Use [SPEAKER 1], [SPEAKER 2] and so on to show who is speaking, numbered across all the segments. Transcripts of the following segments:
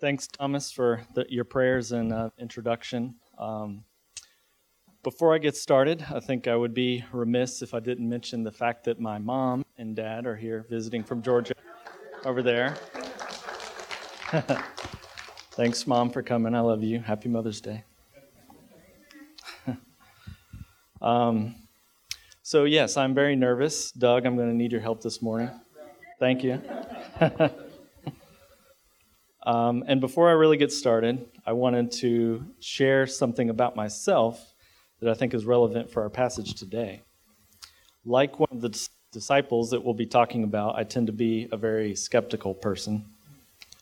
[SPEAKER 1] Thanks, Thomas, for the, your prayers and uh, introduction. Um, before I get started, I think I would be remiss if I didn't mention the fact that my mom and dad are here visiting from Georgia over there. Thanks, Mom, for coming. I love you. Happy Mother's Day. um, so, yes, I'm very nervous. Doug, I'm going to need your help this morning. Thank you. um, and before I really get started, I wanted to share something about myself that I think is relevant for our passage today. Like one of the disciples that we'll be talking about, I tend to be a very skeptical person.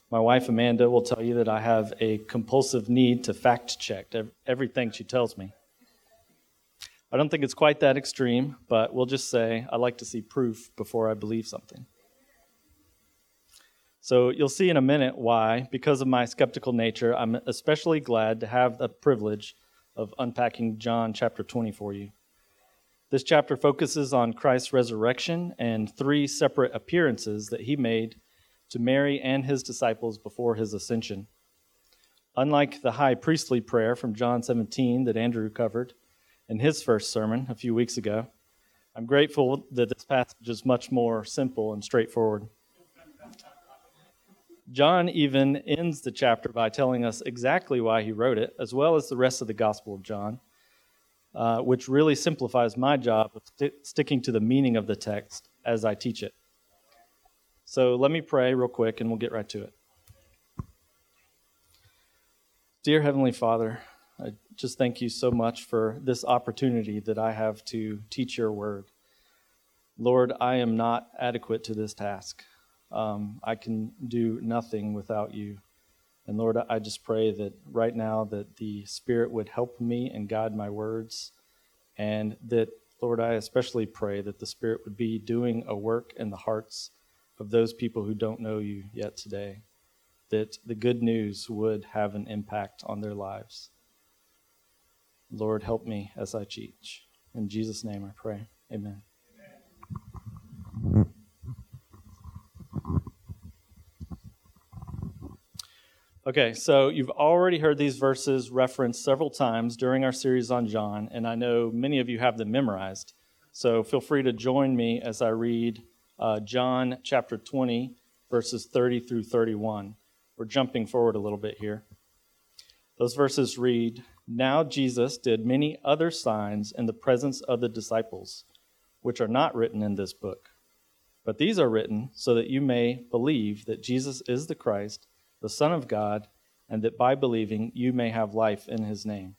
[SPEAKER 1] My wife Amanda will tell you that I have a compulsive need to fact check everything she tells me. I don't think it's quite that extreme, but we'll just say I like to see proof before I believe something. So you'll see in a minute why, because of my skeptical nature, I'm especially glad to have the privilege of unpacking John chapter 20 for you. This chapter focuses on Christ's resurrection and three separate appearances that he made to Mary and his disciples before his ascension. Unlike the high priestly prayer from John 17 that Andrew covered in his first sermon a few weeks ago, I'm grateful that this passage is much more simple and straightforward. John even ends the chapter by telling us exactly why he wrote it, as well as the rest of the Gospel of John, uh, which really simplifies my job of st- sticking to the meaning of the text as I teach it. So let me pray real quick and we'll get right to it. Dear Heavenly Father, I just thank you so much for this opportunity that I have to teach your word. Lord, I am not adequate to this task. Um, I can do nothing without you. And Lord, I just pray that right now that the Spirit would help me and guide my words. And that, Lord, I especially pray that the Spirit would be doing a work in the hearts of those people who don't know you yet today. That the good news would have an impact on their lives. Lord, help me as I teach. In Jesus' name I pray. Amen. Okay, so you've already heard these verses referenced several times during our series on John, and I know many of you have them memorized. So feel free to join me as I read uh, John chapter 20, verses 30 through 31. We're jumping forward a little bit here. Those verses read Now Jesus did many other signs in the presence of the disciples, which are not written in this book. But these are written so that you may believe that Jesus is the Christ the Son of God, and that by believing you may have life in his name.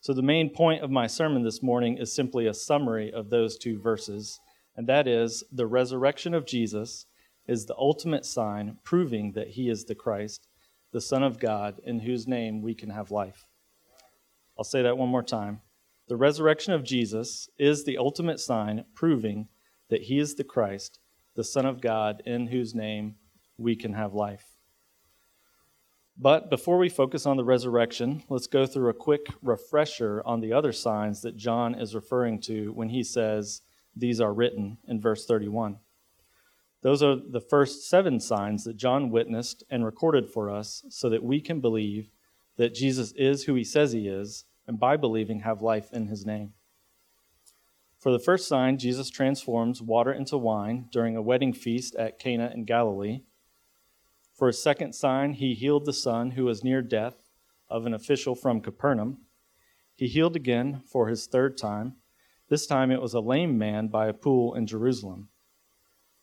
[SPEAKER 1] So, the main point of my sermon this morning is simply a summary of those two verses, and that is the resurrection of Jesus is the ultimate sign proving that he is the Christ, the Son of God, in whose name we can have life. I'll say that one more time. The resurrection of Jesus is the ultimate sign proving that he is the Christ, the Son of God, in whose name we can have life. But before we focus on the resurrection, let's go through a quick refresher on the other signs that John is referring to when he says, These are written in verse 31. Those are the first seven signs that John witnessed and recorded for us so that we can believe that Jesus is who he says he is, and by believing, have life in his name. For the first sign, Jesus transforms water into wine during a wedding feast at Cana in Galilee. For a second sign, he healed the son who was near death of an official from Capernaum. He healed again for his third time. This time it was a lame man by a pool in Jerusalem.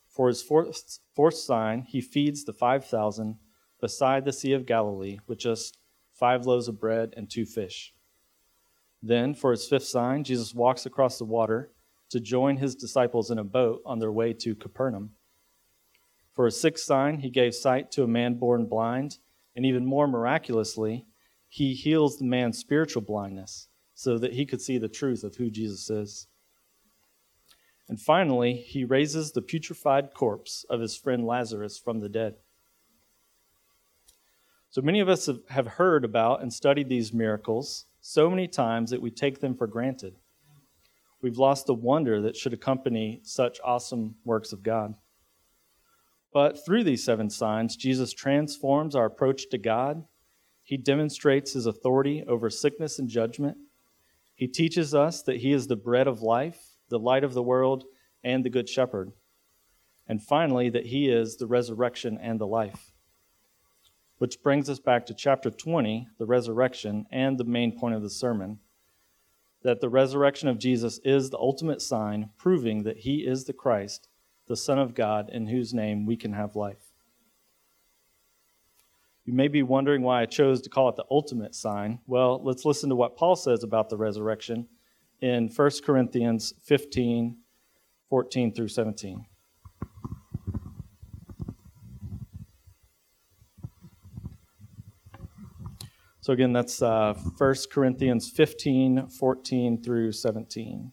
[SPEAKER 1] For his fourth, fourth sign, he feeds the 5,000 beside the Sea of Galilee with just five loaves of bread and two fish. Then, for his fifth sign, Jesus walks across the water to join his disciples in a boat on their way to Capernaum. For a sixth sign, he gave sight to a man born blind, and even more miraculously, he heals the man's spiritual blindness so that he could see the truth of who Jesus is. And finally, he raises the putrefied corpse of his friend Lazarus from the dead. So many of us have heard about and studied these miracles so many times that we take them for granted. We've lost the wonder that should accompany such awesome works of God. But through these seven signs, Jesus transforms our approach to God. He demonstrates his authority over sickness and judgment. He teaches us that he is the bread of life, the light of the world, and the good shepherd. And finally, that he is the resurrection and the life. Which brings us back to chapter 20, the resurrection, and the main point of the sermon that the resurrection of Jesus is the ultimate sign proving that he is the Christ, the Son of God, in whose name we can have life. You may be wondering why I chose to call it the ultimate sign. Well, let's listen to what Paul says about the resurrection in 1 Corinthians 15 14 through 17. So again, that's uh, 1 Corinthians 15, 14 through 17.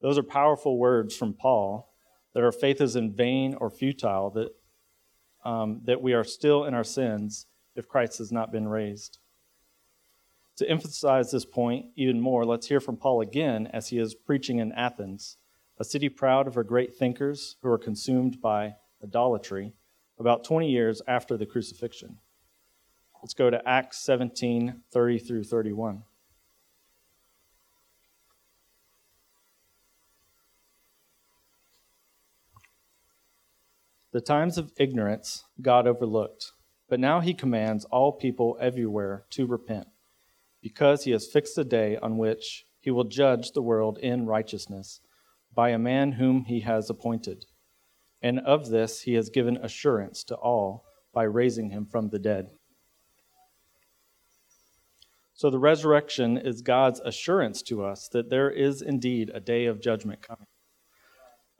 [SPEAKER 1] Those are powerful words from Paul that our faith is in vain or futile, that, um, that we are still in our sins if Christ has not been raised. To emphasize this point even more, let's hear from Paul again as he is preaching in Athens a city proud of her great thinkers who are consumed by idolatry about 20 years after the crucifixion. Let's go to Acts 17 30 through 31. The times of ignorance God overlooked, but now he commands all people everywhere to repent, because he has fixed a day on which he will judge the world in righteousness by a man whom he has appointed. And of this he has given assurance to all by raising him from the dead. So the resurrection is God's assurance to us that there is indeed a day of judgment coming.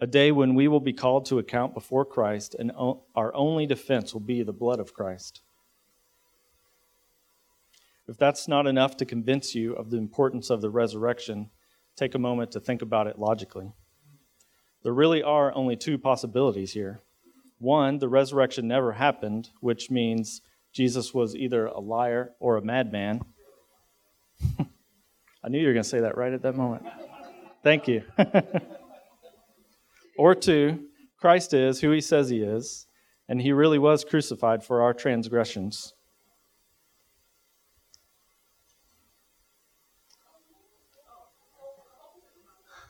[SPEAKER 1] A day when we will be called to account before Christ, and our only defense will be the blood of Christ. If that's not enough to convince you of the importance of the resurrection, take a moment to think about it logically. There really are only two possibilities here. One, the resurrection never happened, which means Jesus was either a liar or a madman. I knew you were going to say that right at that moment. Thank you. or two, Christ is who he says he is, and he really was crucified for our transgressions.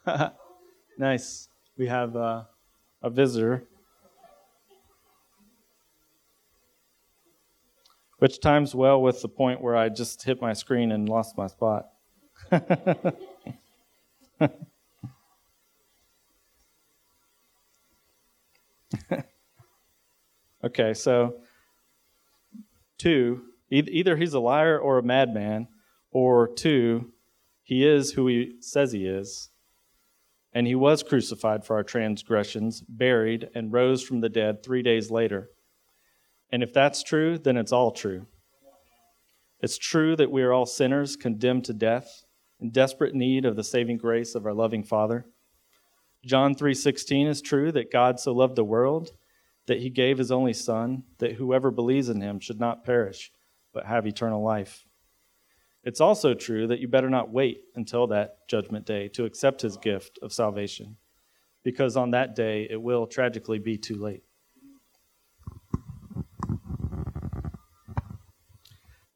[SPEAKER 1] nice we have uh, a visitor. Which times well with the point where I just hit my screen and lost my spot. okay, so two, either he's a liar or a madman, or two, he is who he says he is. And he was crucified for our transgressions, buried, and rose from the dead three days later. And if that's true, then it's all true. It's true that we are all sinners condemned to death, in desperate need of the saving grace of our loving Father. John 3:16 is true that God so loved the world that he gave his only son that whoever believes in him should not perish but have eternal life. It's also true that you better not wait until that judgment day to accept his gift of salvation, because on that day it will tragically be too late.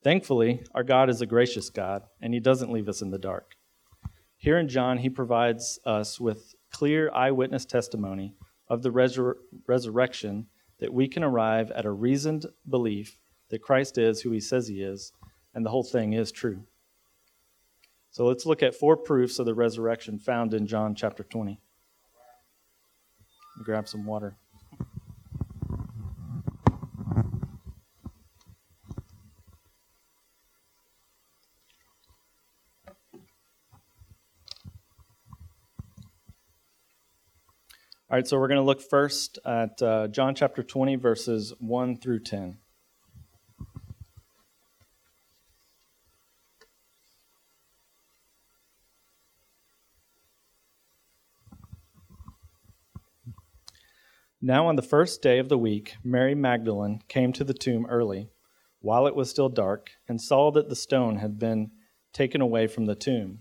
[SPEAKER 1] Thankfully, our God is a gracious God, and he doesn't leave us in the dark. Here in John, he provides us with clear eyewitness testimony of the resur- resurrection that we can arrive at a reasoned belief that Christ is who he says he is and the whole thing is true. So let's look at four proofs of the resurrection found in John chapter 20. Grab some water. All right, so we're going to look first at uh, John chapter 20, verses 1 through 10. Now, on the first day of the week, Mary Magdalene came to the tomb early, while it was still dark, and saw that the stone had been taken away from the tomb.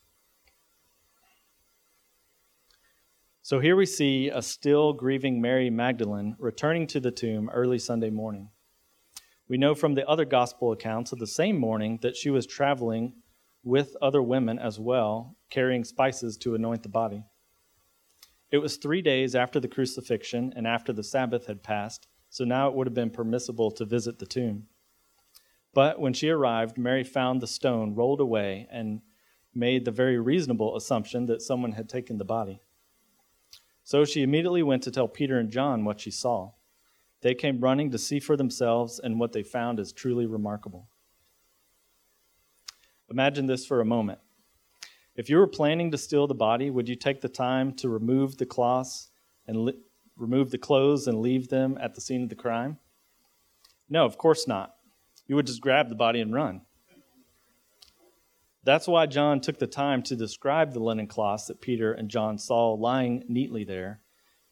[SPEAKER 1] So here we see a still grieving Mary Magdalene returning to the tomb early Sunday morning. We know from the other gospel accounts of the same morning that she was traveling with other women as well, carrying spices to anoint the body. It was three days after the crucifixion and after the Sabbath had passed, so now it would have been permissible to visit the tomb. But when she arrived, Mary found the stone rolled away and made the very reasonable assumption that someone had taken the body. So she immediately went to tell Peter and John what she saw. They came running to see for themselves, and what they found is truly remarkable. Imagine this for a moment. If you were planning to steal the body, would you take the time to remove the cloths and li- remove the clothes and leave them at the scene of the crime? No, of course not. You would just grab the body and run. That's why John took the time to describe the linen cloths that Peter and John saw lying neatly there,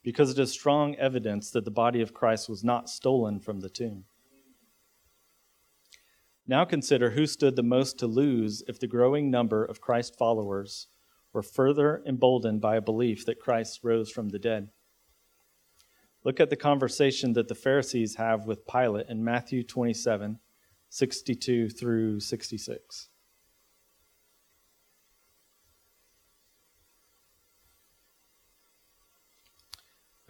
[SPEAKER 1] because it is strong evidence that the body of Christ was not stolen from the tomb. Now consider who stood the most to lose if the growing number of Christ followers were further emboldened by a belief that Christ rose from the dead. Look at the conversation that the Pharisees have with Pilate in Matthew 27 62 through 66.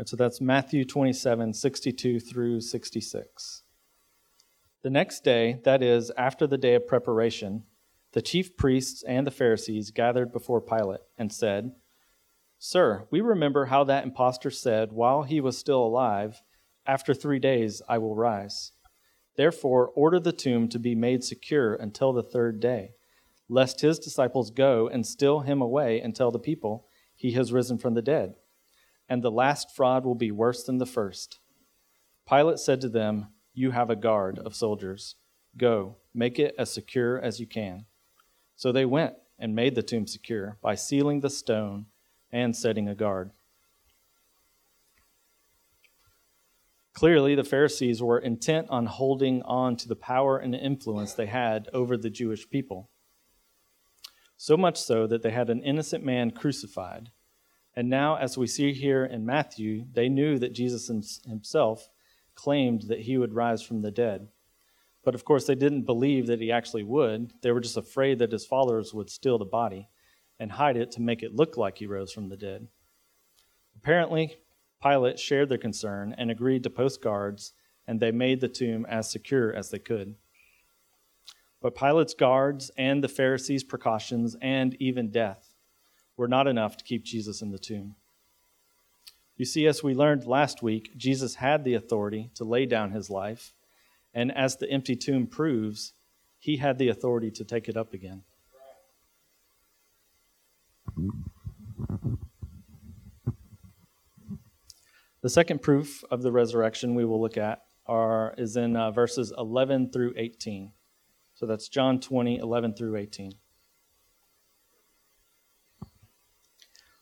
[SPEAKER 1] And so that's Matthew 27 62 through 66. The next day, that is, after the day of preparation, the chief priests and the Pharisees gathered before Pilate and said, Sir, we remember how that impostor said, while he was still alive, After three days I will rise. Therefore, order the tomb to be made secure until the third day, lest his disciples go and steal him away and tell the people, He has risen from the dead. And the last fraud will be worse than the first. Pilate said to them, you have a guard of soldiers. Go, make it as secure as you can. So they went and made the tomb secure by sealing the stone and setting a guard. Clearly, the Pharisees were intent on holding on to the power and influence they had over the Jewish people. So much so that they had an innocent man crucified. And now, as we see here in Matthew, they knew that Jesus himself claimed that he would rise from the dead. But of course, they didn't believe that he actually would. They were just afraid that his followers would steal the body and hide it to make it look like he rose from the dead. Apparently, Pilate shared their concern and agreed to post guards, and they made the tomb as secure as they could. But Pilate's guards and the Pharisees' precautions and even death were not enough to keep Jesus in the tomb. You see, as we learned last week, Jesus had the authority to lay down his life, and as the empty tomb proves, he had the authority to take it up again. The second proof of the resurrection we will look at are, is in uh, verses 11 through 18. So that's John 20, 11 through 18.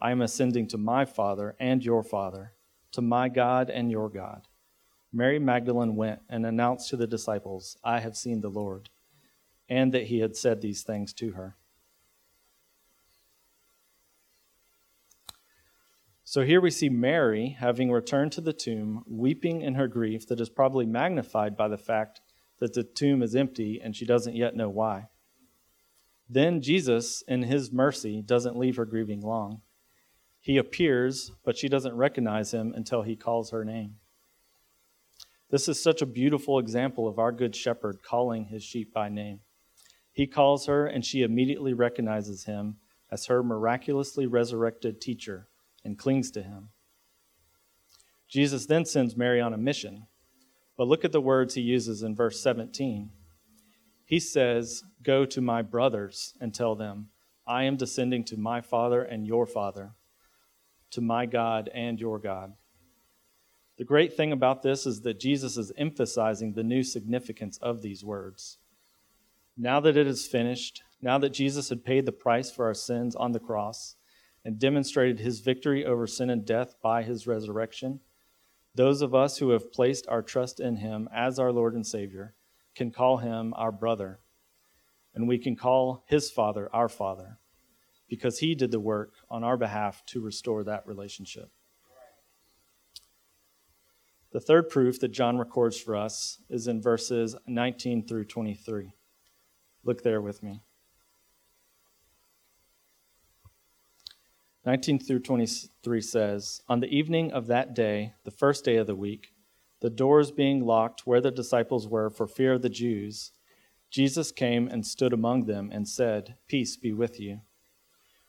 [SPEAKER 1] I am ascending to my Father and your Father, to my God and your God. Mary Magdalene went and announced to the disciples, I have seen the Lord, and that he had said these things to her. So here we see Mary, having returned to the tomb, weeping in her grief that is probably magnified by the fact that the tomb is empty and she doesn't yet know why. Then Jesus, in his mercy, doesn't leave her grieving long. He appears, but she doesn't recognize him until he calls her name. This is such a beautiful example of our good shepherd calling his sheep by name. He calls her, and she immediately recognizes him as her miraculously resurrected teacher and clings to him. Jesus then sends Mary on a mission. But look at the words he uses in verse 17. He says, Go to my brothers and tell them, I am descending to my Father and your Father, to my God and your God. The great thing about this is that Jesus is emphasizing the new significance of these words. Now that it is finished, now that Jesus had paid the price for our sins on the cross and demonstrated his victory over sin and death by his resurrection, those of us who have placed our trust in him as our Lord and Savior can call him our brother, and we can call his Father our Father because he did the work on our behalf to restore that relationship. The third proof that John records for us is in verses 19 through 23. Look there with me. 19 through 23 says On the evening of that day, the first day of the week, the doors being locked where the disciples were for fear of the Jews, Jesus came and stood among them and said, Peace be with you.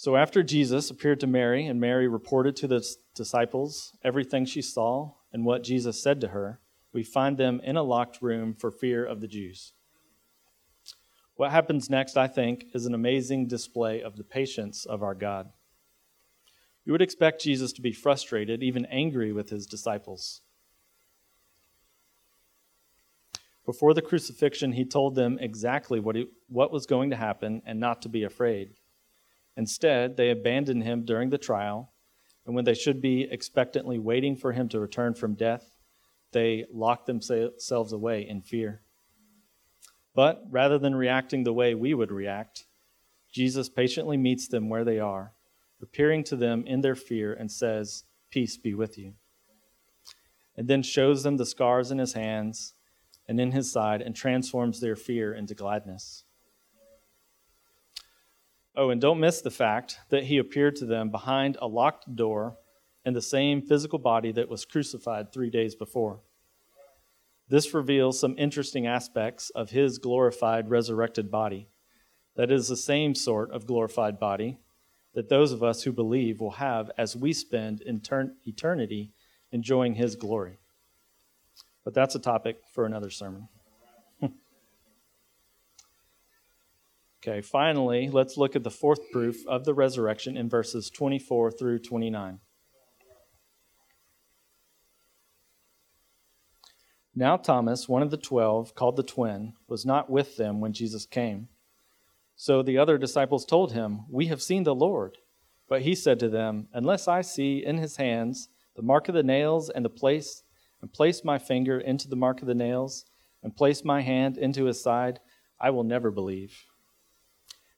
[SPEAKER 1] So after Jesus appeared to Mary, and Mary reported to the disciples everything she saw and what Jesus said to her, we find them in a locked room for fear of the Jews. What happens next, I think, is an amazing display of the patience of our God. You would expect Jesus to be frustrated, even angry with his disciples. Before the crucifixion, he told them exactly what, he, what was going to happen and not to be afraid. Instead, they abandoned him during the trial, and when they should be expectantly waiting for him to return from death, they locked themselves away in fear. But rather than reacting the way we would react, Jesus patiently meets them where they are, appearing to them in their fear, and says, Peace be with you. And then shows them the scars in his hands and in his side and transforms their fear into gladness. Oh, and don't miss the fact that he appeared to them behind a locked door in the same physical body that was crucified three days before. This reveals some interesting aspects of his glorified, resurrected body. That is the same sort of glorified body that those of us who believe will have as we spend eternity enjoying his glory. But that's a topic for another sermon. Okay, finally, let's look at the fourth proof of the resurrection in verses 24 through 29. Now, Thomas, one of the twelve, called the twin, was not with them when Jesus came. So the other disciples told him, We have seen the Lord. But he said to them, Unless I see in his hands the mark of the nails and the place, and place my finger into the mark of the nails, and place my hand into his side, I will never believe.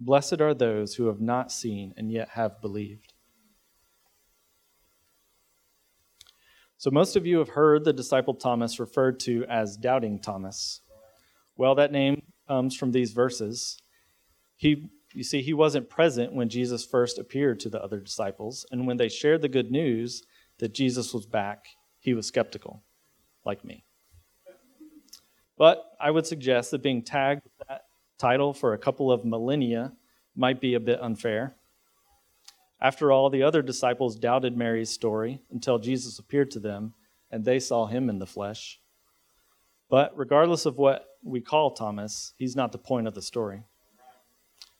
[SPEAKER 1] Blessed are those who have not seen and yet have believed. So, most of you have heard the disciple Thomas referred to as Doubting Thomas. Well, that name comes from these verses. He you see, he wasn't present when Jesus first appeared to the other disciples, and when they shared the good news that Jesus was back, he was skeptical, like me. But I would suggest that being tagged title for a couple of millennia might be a bit unfair. After all, the other disciples doubted Mary's story until Jesus appeared to them and they saw him in the flesh. But regardless of what we call Thomas, he's not the point of the story.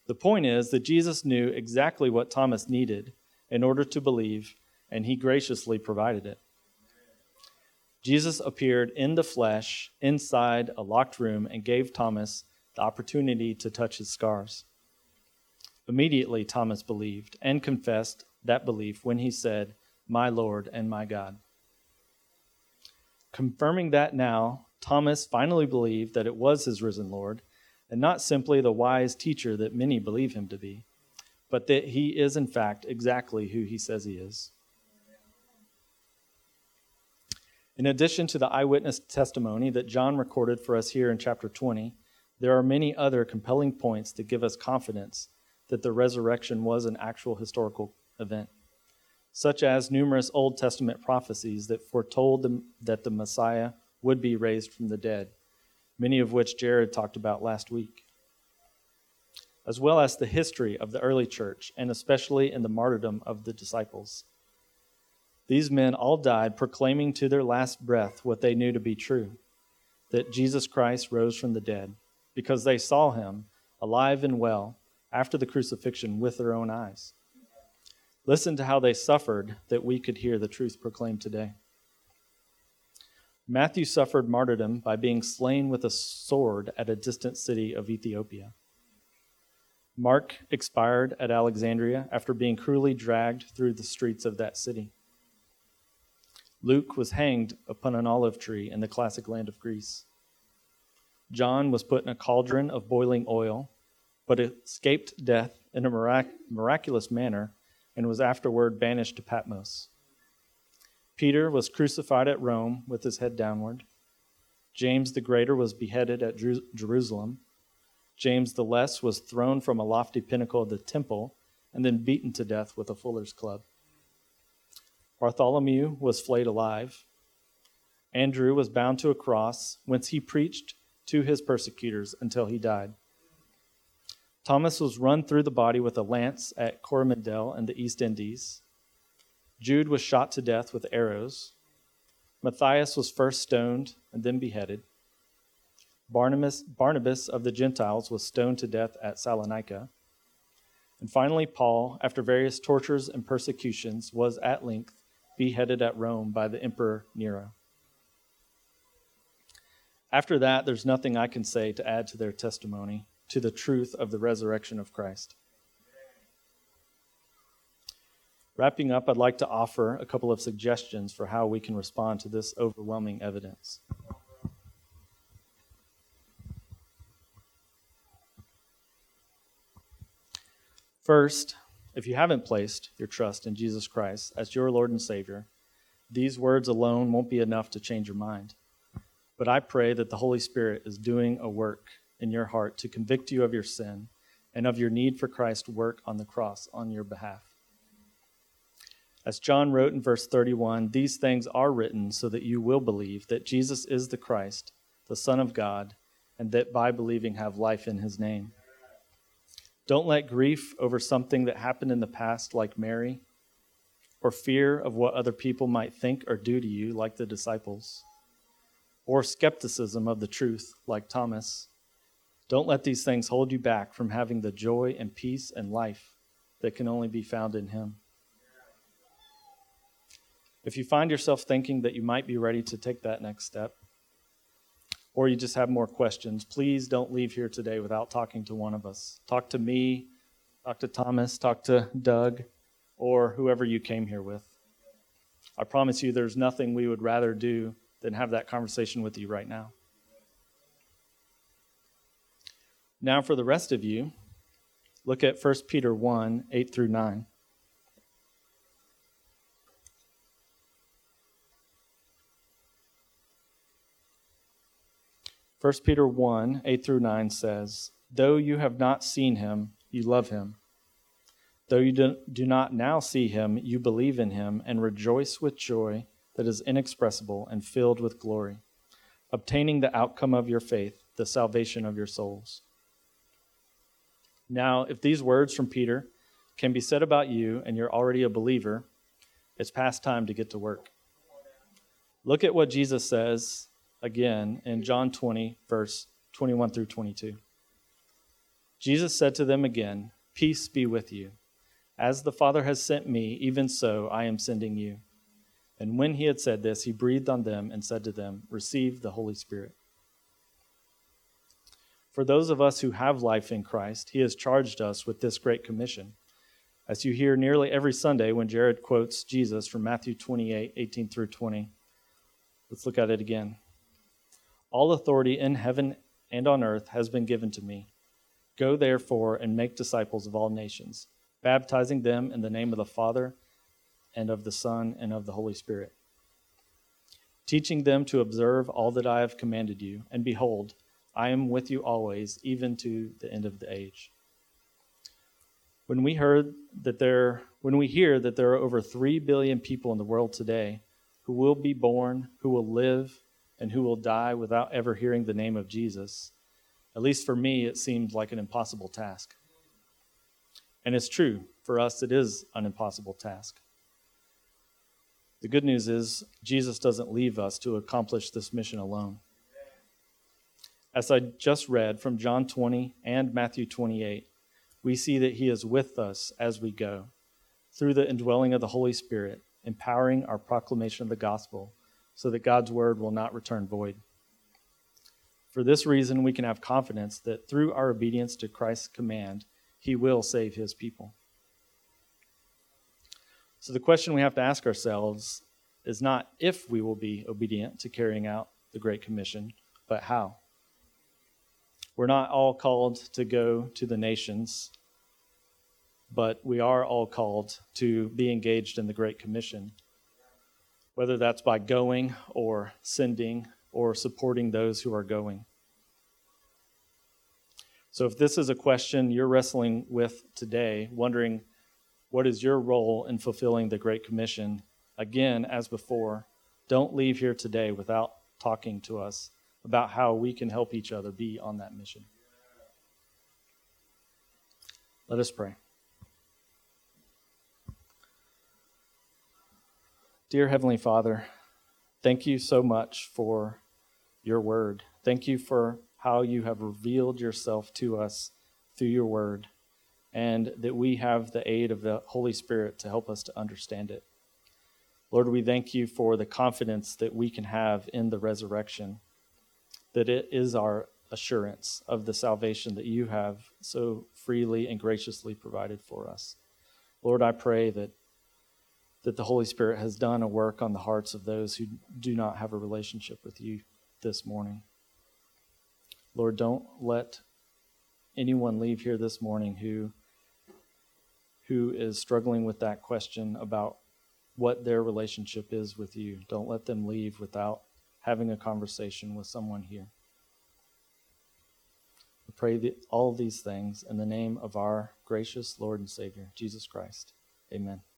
[SPEAKER 1] The point is that Jesus knew exactly what Thomas needed in order to believe, and he graciously provided it. Jesus appeared in the flesh inside a locked room and gave Thomas the opportunity to touch his scars. Immediately, Thomas believed and confessed that belief when he said, My Lord and my God. Confirming that now, Thomas finally believed that it was his risen Lord and not simply the wise teacher that many believe him to be, but that he is, in fact, exactly who he says he is. In addition to the eyewitness testimony that John recorded for us here in chapter 20, there are many other compelling points that give us confidence that the resurrection was an actual historical event, such as numerous Old Testament prophecies that foretold that the Messiah would be raised from the dead many of which Jared talked about last week, as well as the history of the early church, and especially in the martyrdom of the disciples. These men all died proclaiming to their last breath what they knew to be true that Jesus Christ rose from the dead, because they saw him alive and well after the crucifixion with their own eyes. Listen to how they suffered that we could hear the truth proclaimed today. Matthew suffered martyrdom by being slain with a sword at a distant city of Ethiopia. Mark expired at Alexandria after being cruelly dragged through the streets of that city. Luke was hanged upon an olive tree in the classic land of Greece. John was put in a cauldron of boiling oil, but escaped death in a mirac- miraculous manner and was afterward banished to Patmos. Peter was crucified at Rome with his head downward. James the Greater was beheaded at Jerusalem. James the Less was thrown from a lofty pinnacle of the temple and then beaten to death with a fuller's club. Bartholomew was flayed alive. Andrew was bound to a cross, whence he preached to his persecutors until he died. Thomas was run through the body with a lance at Coromandel in the East Indies. Jude was shot to death with arrows. Matthias was first stoned and then beheaded. Barnabas, Barnabas of the Gentiles was stoned to death at Salonica. And finally, Paul, after various tortures and persecutions, was at length beheaded at Rome by the Emperor Nero. After that, there's nothing I can say to add to their testimony to the truth of the resurrection of Christ. Wrapping up, I'd like to offer a couple of suggestions for how we can respond to this overwhelming evidence. First, if you haven't placed your trust in Jesus Christ as your Lord and Savior, these words alone won't be enough to change your mind. But I pray that the Holy Spirit is doing a work in your heart to convict you of your sin and of your need for Christ's work on the cross on your behalf. As John wrote in verse 31, these things are written so that you will believe that Jesus is the Christ, the Son of God, and that by believing have life in his name. Don't let grief over something that happened in the past, like Mary, or fear of what other people might think or do to you, like the disciples, or skepticism of the truth, like Thomas. Don't let these things hold you back from having the joy and peace and life that can only be found in Him. If you find yourself thinking that you might be ready to take that next step, or you just have more questions, please don't leave here today without talking to one of us. Talk to me, talk to Thomas, talk to Doug, or whoever you came here with. I promise you, there's nothing we would rather do than have that conversation with you right now. Now, for the rest of you, look at 1 Peter 1 8 through 9. 1 Peter 1 8 through 9 says, Though you have not seen him, you love him. Though you do not now see him, you believe in him and rejoice with joy that is inexpressible and filled with glory, obtaining the outcome of your faith, the salvation of your souls. Now, if these words from Peter can be said about you and you're already a believer, it's past time to get to work. Look at what Jesus says again in John 20, verse 21 through 22. Jesus said to them again, Peace be with you. As the Father has sent me, even so I am sending you. And when he had said this, he breathed on them and said to them, Receive the Holy Spirit. For those of us who have life in Christ, he has charged us with this great commission. As you hear nearly every Sunday when Jared quotes Jesus from Matthew 28 18 through 20, let's look at it again. All authority in heaven and on earth has been given to me. Go therefore and make disciples of all nations, baptizing them in the name of the Father and of the Son and of the Holy Spirit, teaching them to observe all that I have commanded you. And behold, I am with you always, even to the end of the age. When we heard that there when we hear that there are over 3 billion people in the world today who will be born, who will live, and who will die without ever hearing the name of Jesus, at least for me, it seemed like an impossible task. And it's true, for us, it is an impossible task. The good news is, Jesus doesn't leave us to accomplish this mission alone. As I just read from John 20 and Matthew 28, we see that He is with us as we go, through the indwelling of the Holy Spirit, empowering our proclamation of the gospel so that God's word will not return void. For this reason, we can have confidence that through our obedience to Christ's command, he will save his people. So the question we have to ask ourselves is not if we will be obedient to carrying out the Great Commission, but how. We're not all called to go to the nations, but we are all called to be engaged in the Great Commission whether that's by going or sending or supporting those who are going. So, if this is a question you're wrestling with today, wondering what is your role in fulfilling the Great Commission, again, as before, don't leave here today without talking to us about how we can help each other be on that mission. Let us pray. Dear Heavenly Father, thank you so much for your word. Thank you for how you have revealed yourself to us through your word, and that we have the aid of the Holy Spirit to help us to understand it. Lord, we thank you for the confidence that we can have in the resurrection, that it is our assurance of the salvation that you have so freely and graciously provided for us. Lord, I pray that that the Holy Spirit has done a work on the hearts of those who do not have a relationship with you this morning. Lord, don't let anyone leave here this morning who who is struggling with that question about what their relationship is with you. Don't let them leave without having a conversation with someone here. We pray all these things in the name of our gracious Lord and Savior, Jesus Christ. Amen.